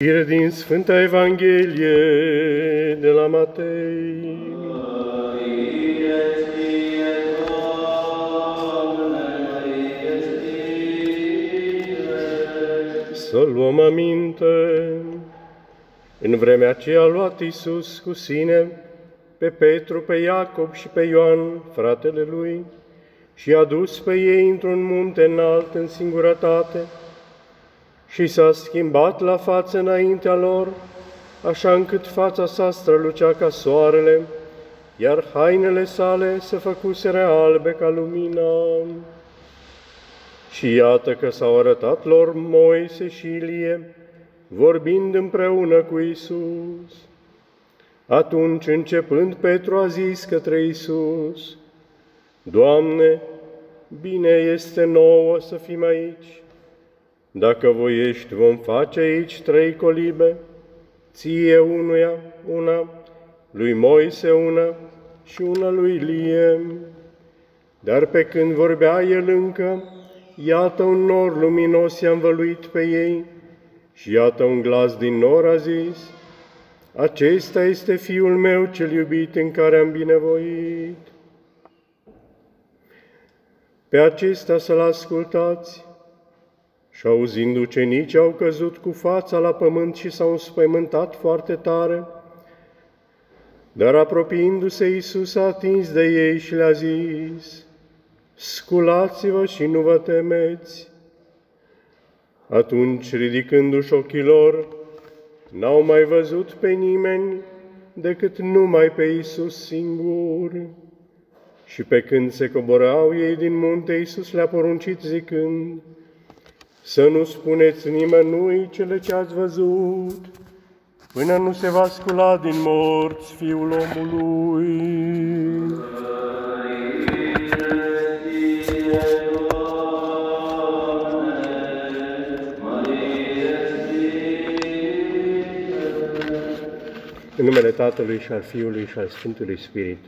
Citire din Sfânta Evanghelie de la Matei. Să luăm aminte. În vremea aceea a luat Iisus cu sine pe Petru, pe Iacob și pe Ioan, fratele lui, și a dus pe ei într-un munte înalt în singurătate, și s-a schimbat la față înaintea lor, așa încât fața sa strălucea ca soarele, iar hainele sale se făcuseră albe ca lumina. Și iată că s-au arătat lor Moise și Ilie, vorbind împreună cu Isus. Atunci, începând, Petru a zis către Isus, Doamne, bine este nouă să fim aici. Dacă voiești, vom face aici trei colibe, ție unuia, una, lui Moise una și una lui Ilie. Dar pe când vorbea el încă, iată un nor luminos i-a învăluit pe ei și iată un glas din nor a zis, Acesta este Fiul meu cel iubit în care am binevoit. Pe acesta să-l ascultați, și auzind ucenicii au căzut cu fața la pământ și s-au înspăimântat foarte tare. Dar apropiindu-se, Iisus a atins de ei și le-a zis, Sculați-vă și nu vă temeți. Atunci, ridicându-și ochii lor, n-au mai văzut pe nimeni decât numai pe Iisus singur. Și pe când se coborau ei din munte, Iisus le-a poruncit zicând, să nu spuneți nimănui cele ce ați văzut, până nu se va scula din morți Fiul omului. În numele Tatălui și al Fiului și al Sfântului Spirit.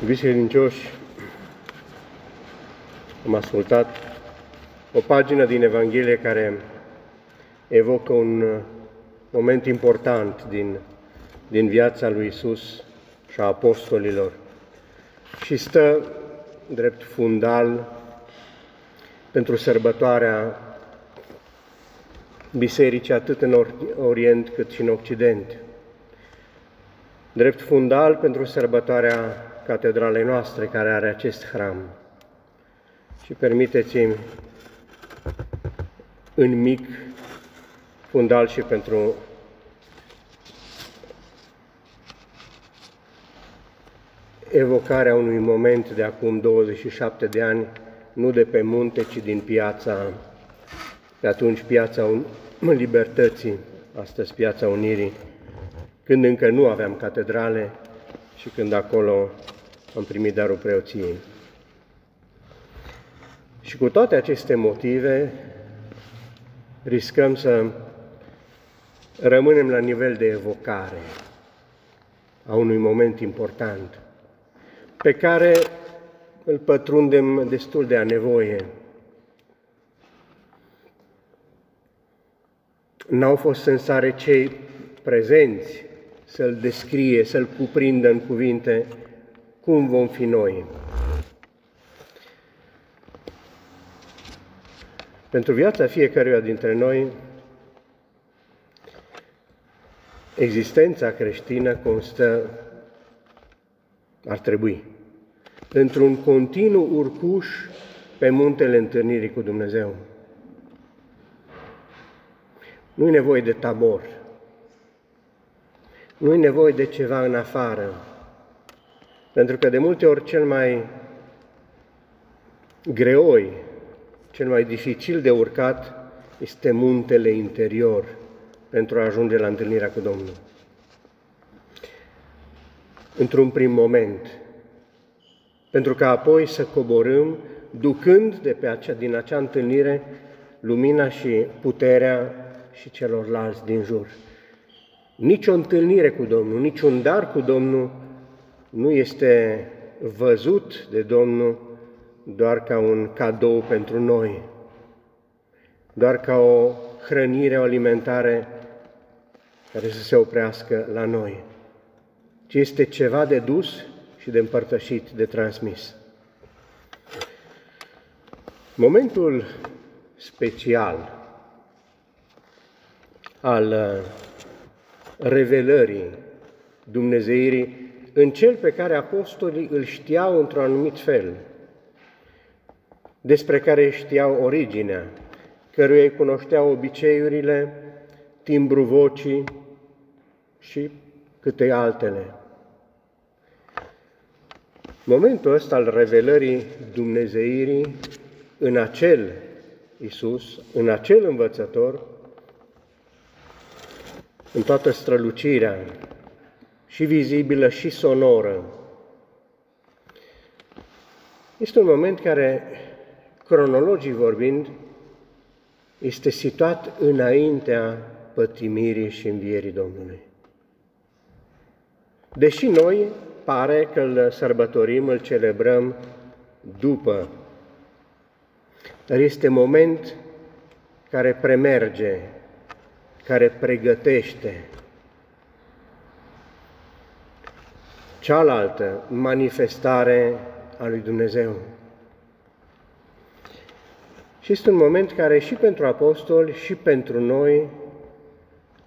Iubiți credincioși, am ascultat o pagină din Evanghelie care evocă un uh, moment important din, din viața lui Isus și a apostolilor și stă drept fundal pentru sărbătoarea bisericii atât în Orient cât și în Occident. Drept fundal pentru sărbătoarea catedralei noastre care are acest hram. Și permiteți-mi în mic fundal și pentru evocarea unui moment de acum 27 de ani, nu de pe munte, ci din piața, pe atunci piața libertății, astăzi piața Unirii, când încă nu aveam catedrale și când acolo am primit darul preoției. Și cu toate aceste motive, riscăm să rămânem la nivel de evocare a unui moment important, pe care îl pătrundem destul de a nevoie. N-au fost sensare cei prezenți să-l descrie, să-l cuprindă în cuvinte cum vom fi noi. Pentru viața fiecăruia dintre noi, existența creștină constă, ar trebui, într-un continuu urcuș pe muntele întâlnirii cu Dumnezeu. Nu e nevoie de tabor, nu e nevoie de ceva în afară, pentru că de multe ori cel mai greoi cel mai dificil de urcat este muntele interior pentru a ajunge la întâlnirea cu Domnul. Într-un prim moment, pentru că apoi să coborâm, ducând de pe acea, din acea întâlnire lumina și puterea și celorlalți din jur. Nici o întâlnire cu Domnul, nici un dar cu Domnul nu este văzut de Domnul doar ca un cadou pentru noi, doar ca o hrănire, o alimentare care să se oprească la noi, ci este ceva de dus și de împărtășit, de transmis. Momentul special al uh, revelării Dumnezeirii în cel pe care apostolii îl știau într-un anumit fel, despre care știau originea, căruia îi cunoșteau obiceiurile, timbru vocii și câte altele. Momentul ăsta al revelării Dumnezeirii în acel Isus, în acel învățător, în toată strălucirea, și vizibilă și sonoră. Este un moment care, cronologic vorbind, este situat înaintea pătimirii și învierii Domnului. Deși noi pare că îl sărbătorim, îl celebrăm după, dar este moment care premerge, care pregătește, cealaltă manifestare a lui Dumnezeu. Și este un moment care și pentru apostoli și pentru noi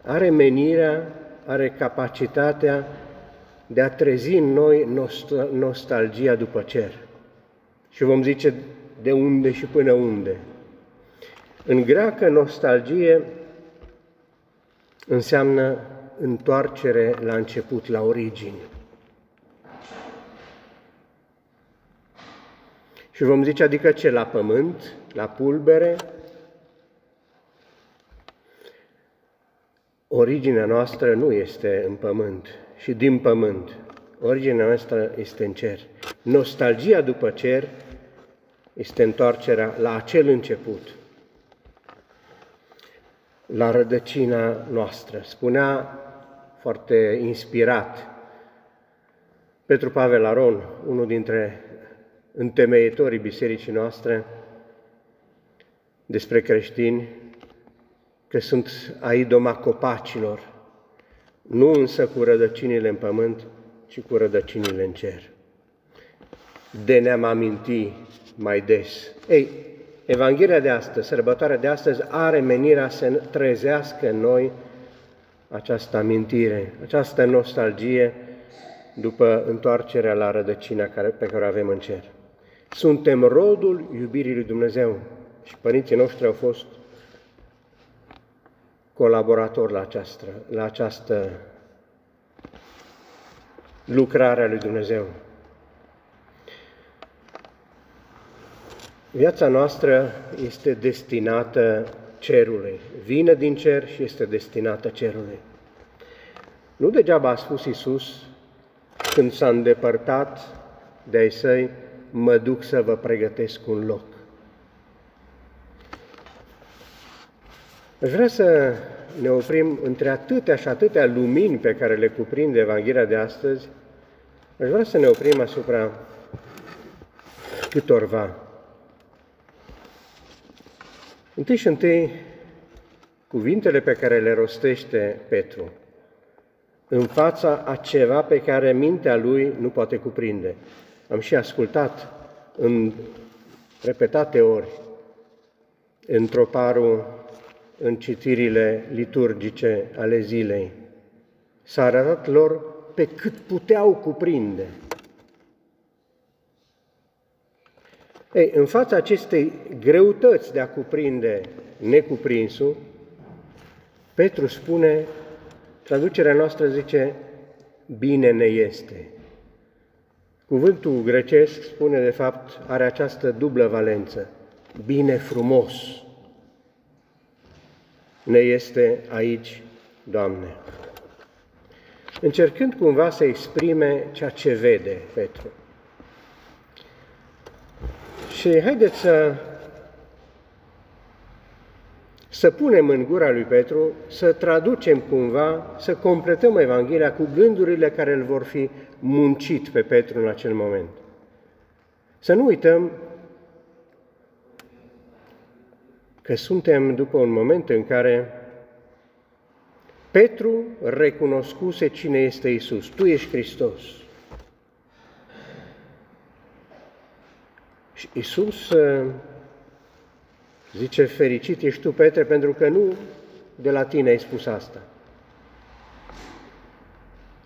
are menirea, are capacitatea de a trezi în noi nostalgia după cer. Și vom zice de unde și până unde. În greacă, nostalgie înseamnă întoarcere la început, la origini. Și vom zice, adică ce? La pământ, la pulbere? Originea noastră nu este în pământ și din pământ. Originea noastră este în cer. Nostalgia după cer este întoarcerea la acel început, la rădăcina noastră. Spunea foarte inspirat Petru Pavel Aron, unul dintre întemeietorii bisericii noastre despre creștini, că sunt aidoma copacilor, nu însă cu rădăcinile în pământ, ci cu rădăcinile în cer. De ne-am aminti mai des. Ei, Evanghelia de astăzi, sărbătoarea de astăzi, are menirea să trezească în noi această amintire, această nostalgie după întoarcerea la rădăcina pe care o avem în cer. Suntem rodul iubirii lui Dumnezeu și părinții noștri au fost colaboratori la această, la această lucrare a lui Dumnezeu. Viața noastră este destinată cerului. Vine din cer și este destinată cerului. Nu degeaba a spus Isus când s-a îndepărtat de ai săi, mă duc să vă pregătesc un loc. Aș vrea să ne oprim între atâtea și atâtea lumini pe care le cuprinde Evanghelia de astăzi, aș vrea să ne oprim asupra câtorva. Întâi și întâi, cuvintele pe care le rostește Petru, în fața a ceva pe care mintea lui nu poate cuprinde. Am și ascultat în repetate ori în troparul, în citirile liturgice ale zilei. S-a arătat lor pe cât puteau cuprinde. Ei, în fața acestei greutăți de a cuprinde necuprinsul, Petru spune, traducerea noastră zice, bine ne este. Cuvântul grecesc spune, de fapt, are această dublă valență, bine frumos. Ne este aici, Doamne. Încercând cumva să exprime ceea ce vede Petru. Și haideți să să punem în gura lui Petru, să traducem cumva, să completăm Evanghelia cu gândurile care îl vor fi muncit pe Petru în acel moment. Să nu uităm că suntem după un moment în care Petru recunoscuse cine este Isus. Tu ești Hristos. Și Isus uh, zice, fericit ești tu, Petre, pentru că nu de la tine ai spus asta.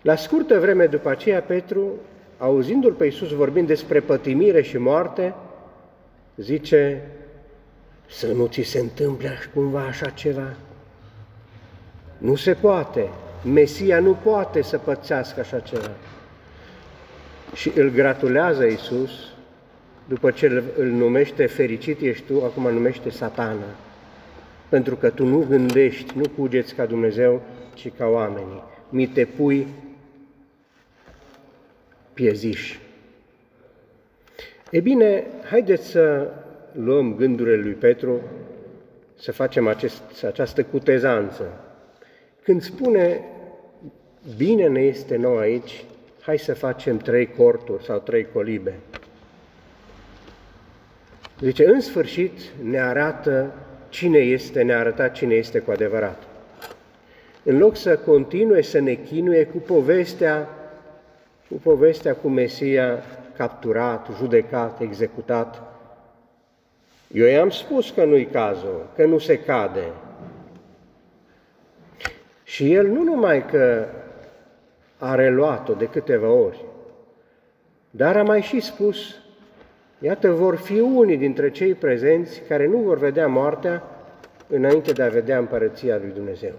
La scurtă vreme după aceea, Petru, auzindu-l pe Iisus vorbind despre pătimire și moarte, zice, să nu ți se întâmple cumva așa ceva. Nu se poate. Mesia nu poate să pățească așa ceva. Și îl gratulează Iisus, după ce îl numește fericit ești tu, acum numește satană. Pentru că tu nu gândești, nu cugeți ca Dumnezeu, ci ca oamenii. Mi te pui pieziș. E bine, haideți să luăm gândurile lui Petru, să facem acest, această cutezanță. Când spune, bine ne este nou aici, hai să facem trei corturi sau trei colibe. Zice, în sfârșit ne arată cine este, ne-a arătat cine este cu adevărat. În loc să continue să ne chinuie cu povestea cu povestea cu Mesia capturat, judecat, executat. Eu i-am spus că nu-i cazul, că nu se cade. Și el nu numai că a reluat-o de câteva ori, dar a mai și spus, iată, vor fi unii dintre cei prezenți care nu vor vedea moartea înainte de a vedea împărăția lui Dumnezeu.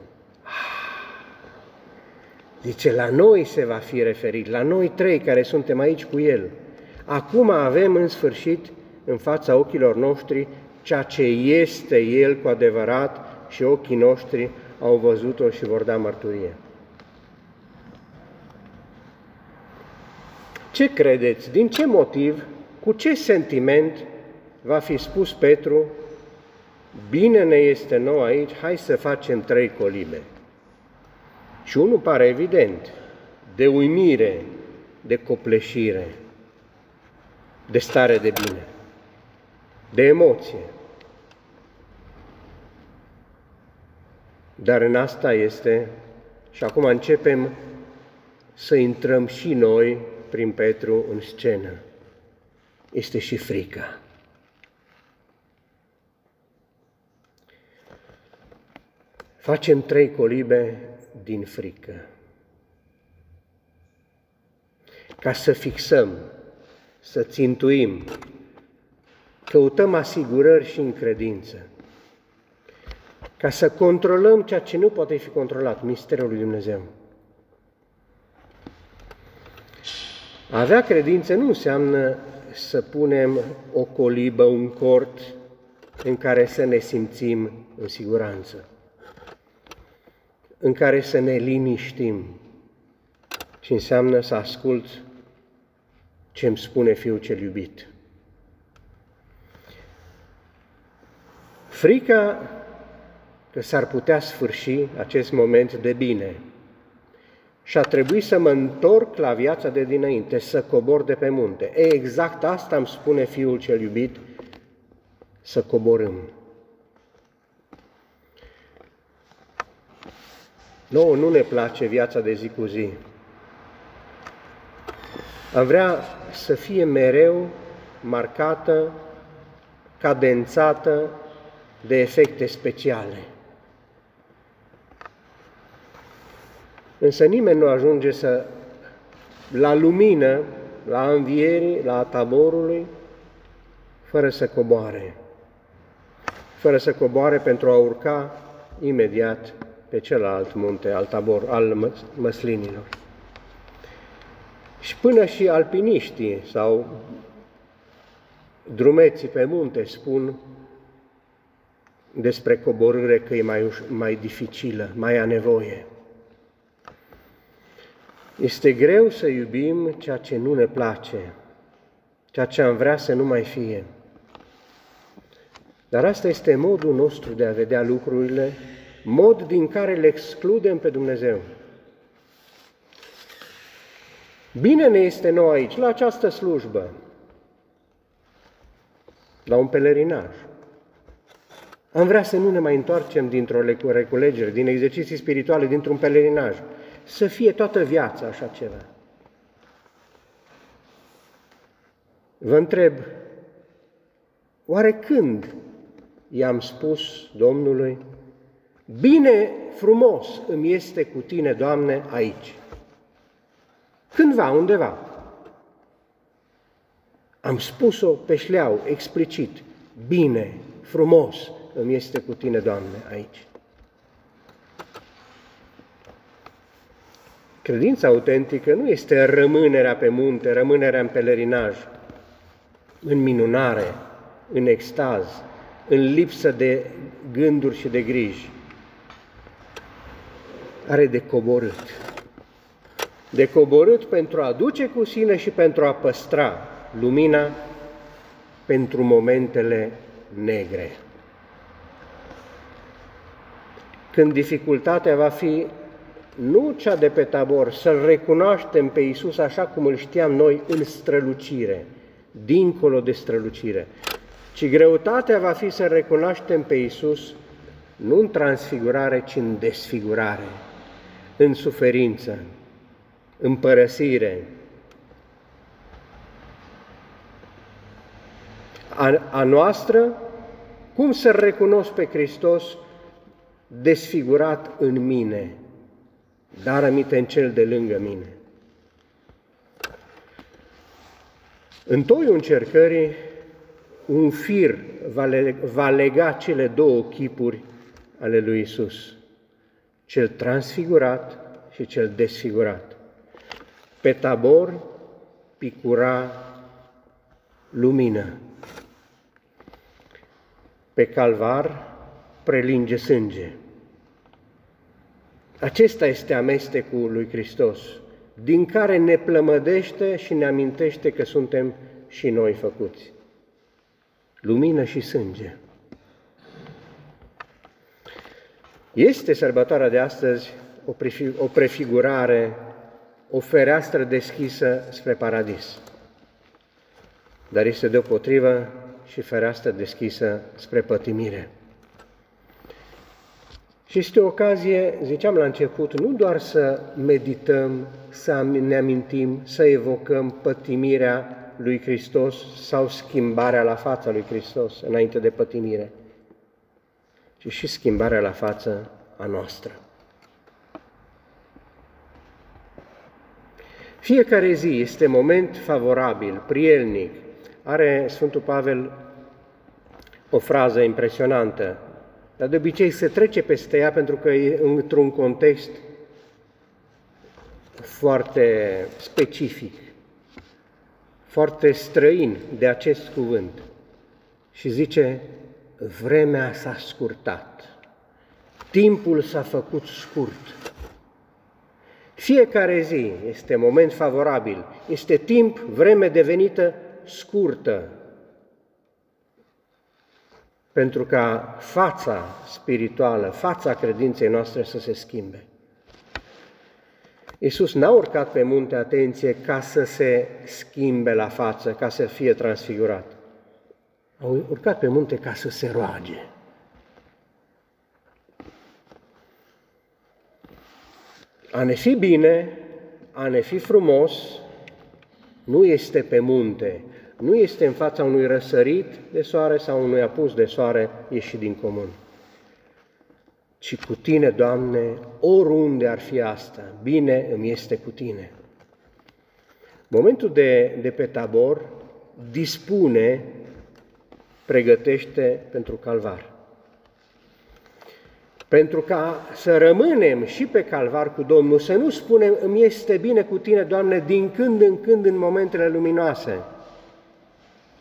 Zice, la noi se va fi referit, la noi trei care suntem aici cu El. Acum avem în sfârșit în fața ochilor noștri ceea ce este El cu adevărat și ochii noștri au văzut-o și vor da mărturie. Ce credeți? Din ce motiv, cu ce sentiment va fi spus Petru, bine ne este nou aici, hai să facem trei colibe? Și unul pare evident, de uimire, de copleșire, de stare de bine, de emoție. Dar în asta este, și acum începem să intrăm și noi prin Petru în scenă. Este și frica. Facem trei colibe din frică. Ca să fixăm, să țintuim, căutăm asigurări și încredință, ca să controlăm ceea ce nu poate fi controlat, misterul lui Dumnezeu. A avea credință nu înseamnă să punem o colibă, un cort în care să ne simțim în siguranță în care să ne liniștim și înseamnă să ascult ce îmi spune Fiul cel iubit. Frica că s-ar putea sfârși acest moment de bine și a trebuit să mă întorc la viața de dinainte, să cobor de pe munte. E exact asta îmi spune Fiul cel iubit, să coborâm. Nouă nu ne place viața de zi cu zi. Am vrea să fie mereu marcată, cadențată de efecte speciale. Însă nimeni nu ajunge să, la lumină, la învierii, la taborului, fără să coboare, fără să coboare pentru a urca imediat pe celălalt munte al tabor, al măslinilor. Și până și alpiniștii sau drumeții pe munte spun despre coborâre că e mai, mai dificilă, mai a nevoie. Este greu să iubim ceea ce nu ne place, ceea ce am vrea să nu mai fie. Dar asta este modul nostru de a vedea lucrurile mod din care le excludem pe Dumnezeu. Bine ne este nou aici, la această slujbă, la un pelerinaj. Am vrea să nu ne mai întoarcem dintr-o reculegere, din exerciții spirituale, dintr-un pelerinaj. Să fie toată viața așa ceva. Vă întreb, oare când i-am spus Domnului, bine frumos îmi este cu tine, Doamne, aici? Cândva, undeva. Am spus-o pe șleau, explicit, bine, frumos îmi este cu tine, Doamne, aici. Credința autentică nu este rămânerea pe munte, rămânerea în pelerinaj, în minunare, în extaz, în lipsă de gânduri și de griji. Are de coborât. De coborât pentru a duce cu sine și pentru a păstra lumina pentru momentele negre. Când dificultatea va fi nu cea de pe tabor, să-L recunoaștem pe Iisus așa cum îl știam noi în strălucire, dincolo de strălucire, ci greutatea va fi să recunoaștem pe Iisus nu în transfigurare, ci în desfigurare, în suferință, în părăsire. A, a noastră, cum să recunosc pe Hristos desfigurat în mine, dar amite în cel de lângă mine. În toiul încercării, un fir va, lega, va lega cele două chipuri ale lui Isus, cel transfigurat și cel desfigurat. Pe tabor picura lumină, pe calvar prelinge sânge. Acesta este amestecul lui Hristos, din care ne plămădește și ne amintește că suntem și noi făcuți. Lumină și sânge. Este sărbătoarea de astăzi o prefigurare, o fereastră deschisă spre paradis, dar este deopotrivă și fereastră deschisă spre pătimire. Și este o ocazie, ziceam la început, nu doar să medităm, să ne amintim, să evocăm pătimirea lui Hristos sau schimbarea la fața lui Hristos înainte de pătimire, ci și schimbarea la față a noastră. Fiecare zi este moment favorabil, prielnic. Are Sfântul Pavel o frază impresionantă. Dar de obicei se trece peste ea pentru că e într-un context foarte specific, foarte străin de acest cuvânt. Și zice, vremea s-a scurtat, timpul s-a făcut scurt. Fiecare zi este moment favorabil, este timp, vreme devenită scurtă, pentru ca fața spirituală, fața credinței noastre să se schimbe. Iisus n-a urcat pe munte, atenție, ca să se schimbe la față, ca să fie transfigurat. A urcat pe munte ca să se roage. A ne fi bine, a ne fi frumos, nu este pe munte, nu este în fața unui răsărit de soare sau unui apus de soare ieșit din comun, ci cu Tine, Doamne, oriunde ar fi asta, bine îmi este cu Tine. Momentul de, de pe tabor dispune, pregătește pentru calvar. Pentru ca să rămânem și pe calvar cu Domnul, să nu spunem, îmi este bine cu Tine, Doamne, din când în când în momentele luminoase,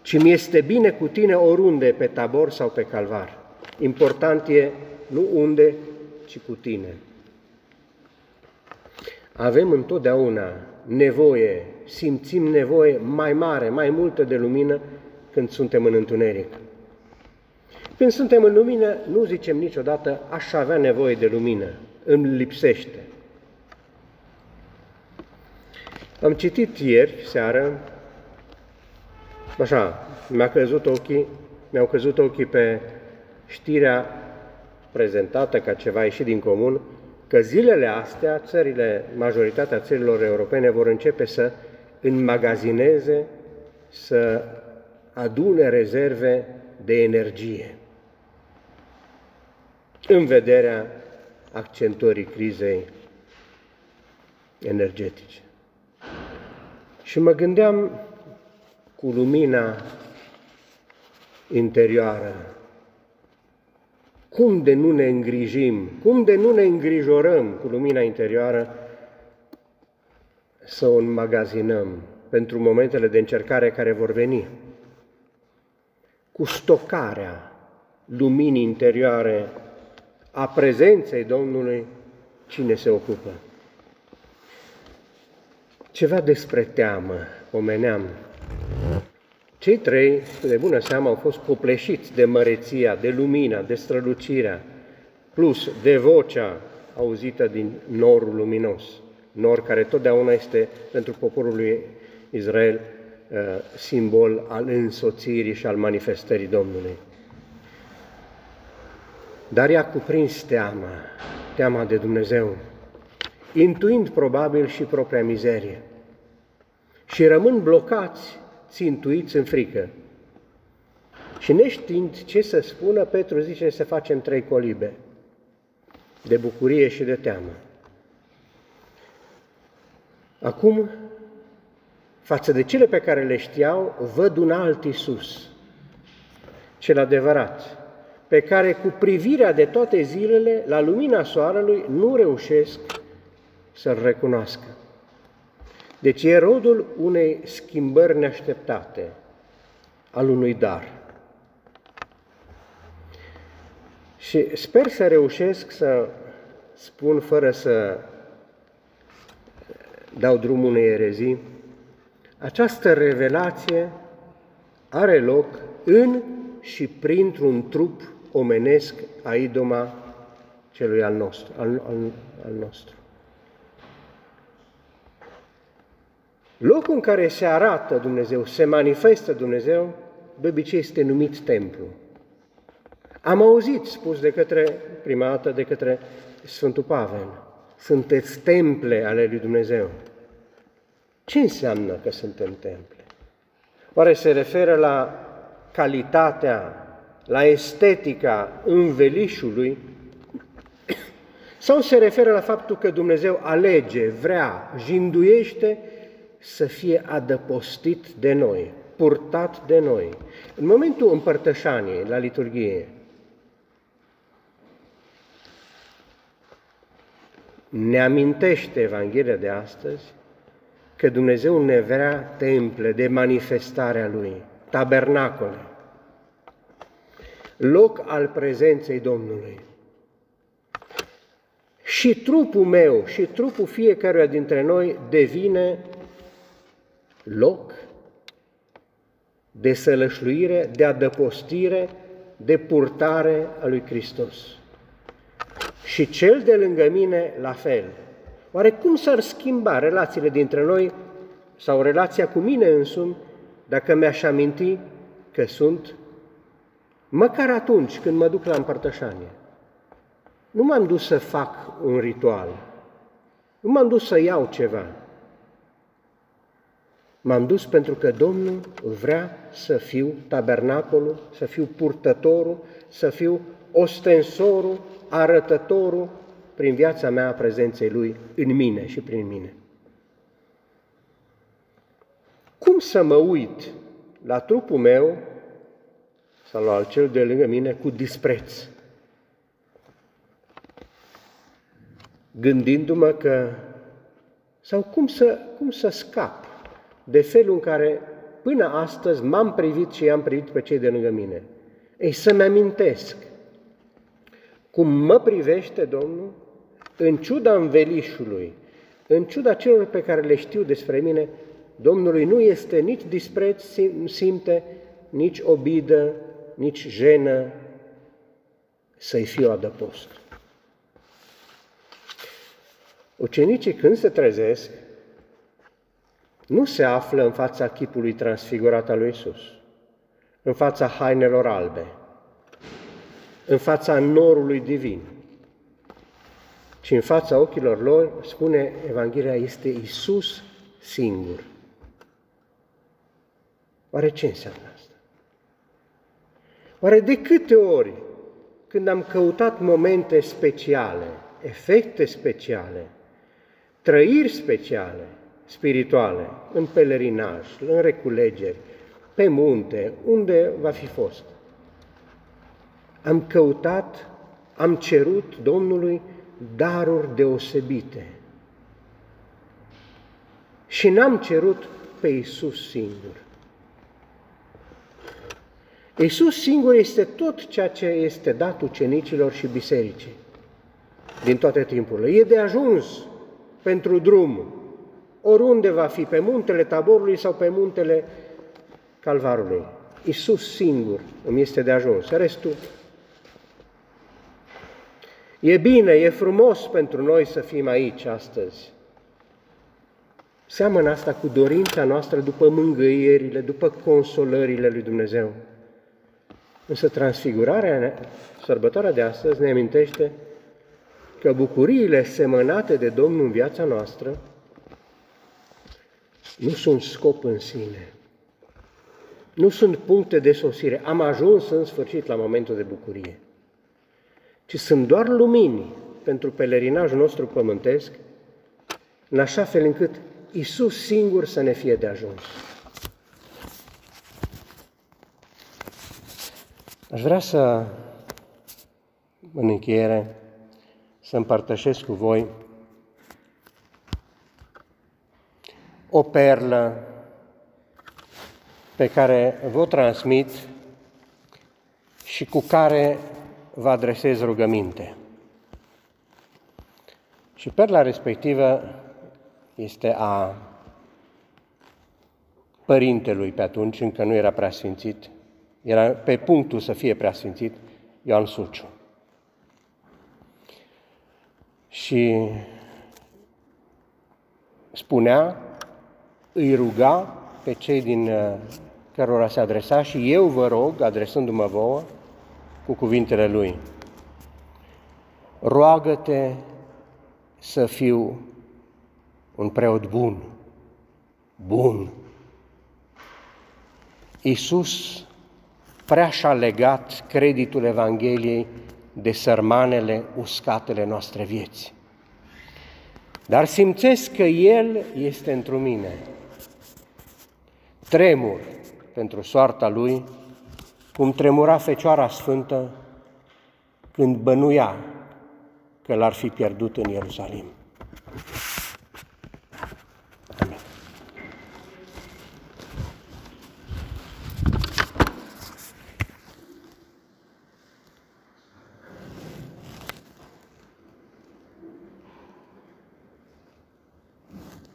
ci mi este bine cu tine oriunde, pe tabor sau pe calvar. Important e nu unde, ci cu tine. Avem întotdeauna nevoie, simțim nevoie mai mare, mai multă de lumină când suntem în întuneric. Când suntem în lumină, nu zicem niciodată, aș avea nevoie de lumină, îmi lipsește. Am citit ieri, seară, Așa, mi-a căzut ochii, mi-au căzut ochii pe știrea prezentată ca ceva ieșit din comun, că zilele astea, țările, majoritatea țărilor europene vor începe să înmagazineze, să adune rezerve de energie în vederea accentuării crizei energetice. Și mă gândeam cu lumina interioară, cum de nu ne îngrijim, cum de nu ne îngrijorăm cu lumina interioară să o înmagazinăm pentru momentele de încercare care vor veni, cu stocarea luminii interioare a prezenței Domnului, cine se ocupă? Ceva despre teamă, omeneam. Cei trei, de bună seamă, au fost copleșiți de măreția, de lumina, de strălucirea, plus de vocea auzită din norul luminos, nor care totdeauna este pentru poporul lui Israel uh, simbol al însoțirii și al manifestării Domnului. Dar i-a cuprins teama, teama de Dumnezeu, intuind probabil și propria mizerie. Și rămân blocați, țintuiți în frică. Și neștiind ce să spună, Petru zice să facem trei colibe, de bucurie și de teamă. Acum, față de cele pe care le știau, văd un alt Isus, cel adevărat, pe care cu privirea de toate zilele, la lumina soarelui, nu reușesc să-L recunoască. Deci e rodul unei schimbări neașteptate, al unui dar. Și sper să reușesc să spun fără să dau drumul unei erezii, această revelație are loc în și printr-un trup omenesc a idoma celui al nostru. Al, al, al nostru. Locul în care se arată Dumnezeu, se manifestă Dumnezeu, de obicei este numit templu. Am auzit spus de către, prima dată, de către Sfântul Pavel, sunteți temple ale lui Dumnezeu. Ce înseamnă că suntem temple? Oare se referă la calitatea la estetica învelișului sau se referă la faptul că Dumnezeu alege, vrea, jinduiește să fie adăpostit de noi, purtat de noi. În momentul împărtășaniei la liturghie, ne amintește Evanghelia de astăzi că Dumnezeu ne vrea temple de manifestarea Lui, tabernacole loc al prezenței Domnului. Și trupul meu și trupul fiecăruia dintre noi devine loc de sălășluire, de adăpostire, de purtare a lui Hristos. Și cel de lângă mine la fel. Oare cum s-ar schimba relațiile dintre noi sau relația cu mine însumi dacă mi-aș aminti că sunt Măcar atunci când mă duc la împărtășanie. Nu m-am dus să fac un ritual, nu m-am dus să iau ceva. M-am dus pentru că Domnul vrea să fiu tabernacolul, să fiu purtătorul, să fiu ostensorul, arătătorul prin viața mea a prezenței Lui în mine și prin mine. Cum să mă uit la trupul meu sau la cel de lângă mine cu dispreț. Gândindu-mă că, sau cum să, cum să scap de felul în care până astăzi m-am privit și i-am privit pe cei de lângă mine. Ei, să-mi amintesc cum mă privește Domnul, în ciuda învelișului, în ciuda celor pe care le știu despre mine, Domnului nu este nici dispreț, simte, nici obidă, nici jenă să-i fiu adăpost. Ucenicii când se trezesc, nu se află în fața chipului transfigurat al lui Isus, în fața hainelor albe, în fața norului divin, ci în fața ochilor lor, spune Evanghelia, este Isus singur. Oare ce înseamnă asta? Oare de câte ori, când am căutat momente speciale, efecte speciale, trăiri speciale, spirituale, în pelerinaj, în reculegeri, pe munte, unde va fi fost. Am căutat, am cerut Domnului daruri deosebite. Și n-am cerut pe Isus singur. Isus singur este tot ceea ce este dat ucenicilor și bisericii din toate timpurile. E de ajuns pentru drum, oriunde va fi, pe muntele Taborului sau pe muntele Calvarului. Isus singur îmi este de ajuns, restul E bine, e frumos pentru noi să fim aici astăzi. Seamănă asta cu dorința noastră după mângâierile, după consolările lui Dumnezeu. Însă transfigurarea, sărbătoarea de astăzi ne amintește că bucuriile semănate de Domnul în viața noastră nu sunt scop în sine, nu sunt puncte de sosire. Am ajuns în sfârșit la momentul de bucurie, ci sunt doar lumini pentru pelerinajul nostru pământesc, în așa fel încât Isus singur să ne fie de ajuns. Aș vrea să, în încheiere, să împărtășesc cu voi o perlă pe care vă transmit și cu care vă adresez rugăminte. Și perla respectivă este a părintelui pe atunci, încă nu era preasfințit, era pe punctul să fie preasfințit, Ioan Suciu. Și spunea, îi ruga pe cei din uh, cărora se adresa și eu vă rog, adresându-mă vouă, cu cuvintele lui. Roagă-te să fiu un preot bun, bun. Iisus prea și-a legat creditul Evangheliei de sărmanele uscatele noastre vieți. Dar simțesc că El este într mine. Tremur pentru soarta Lui, cum tremura Fecioara Sfântă când bănuia că l-ar fi pierdut în Ierusalim.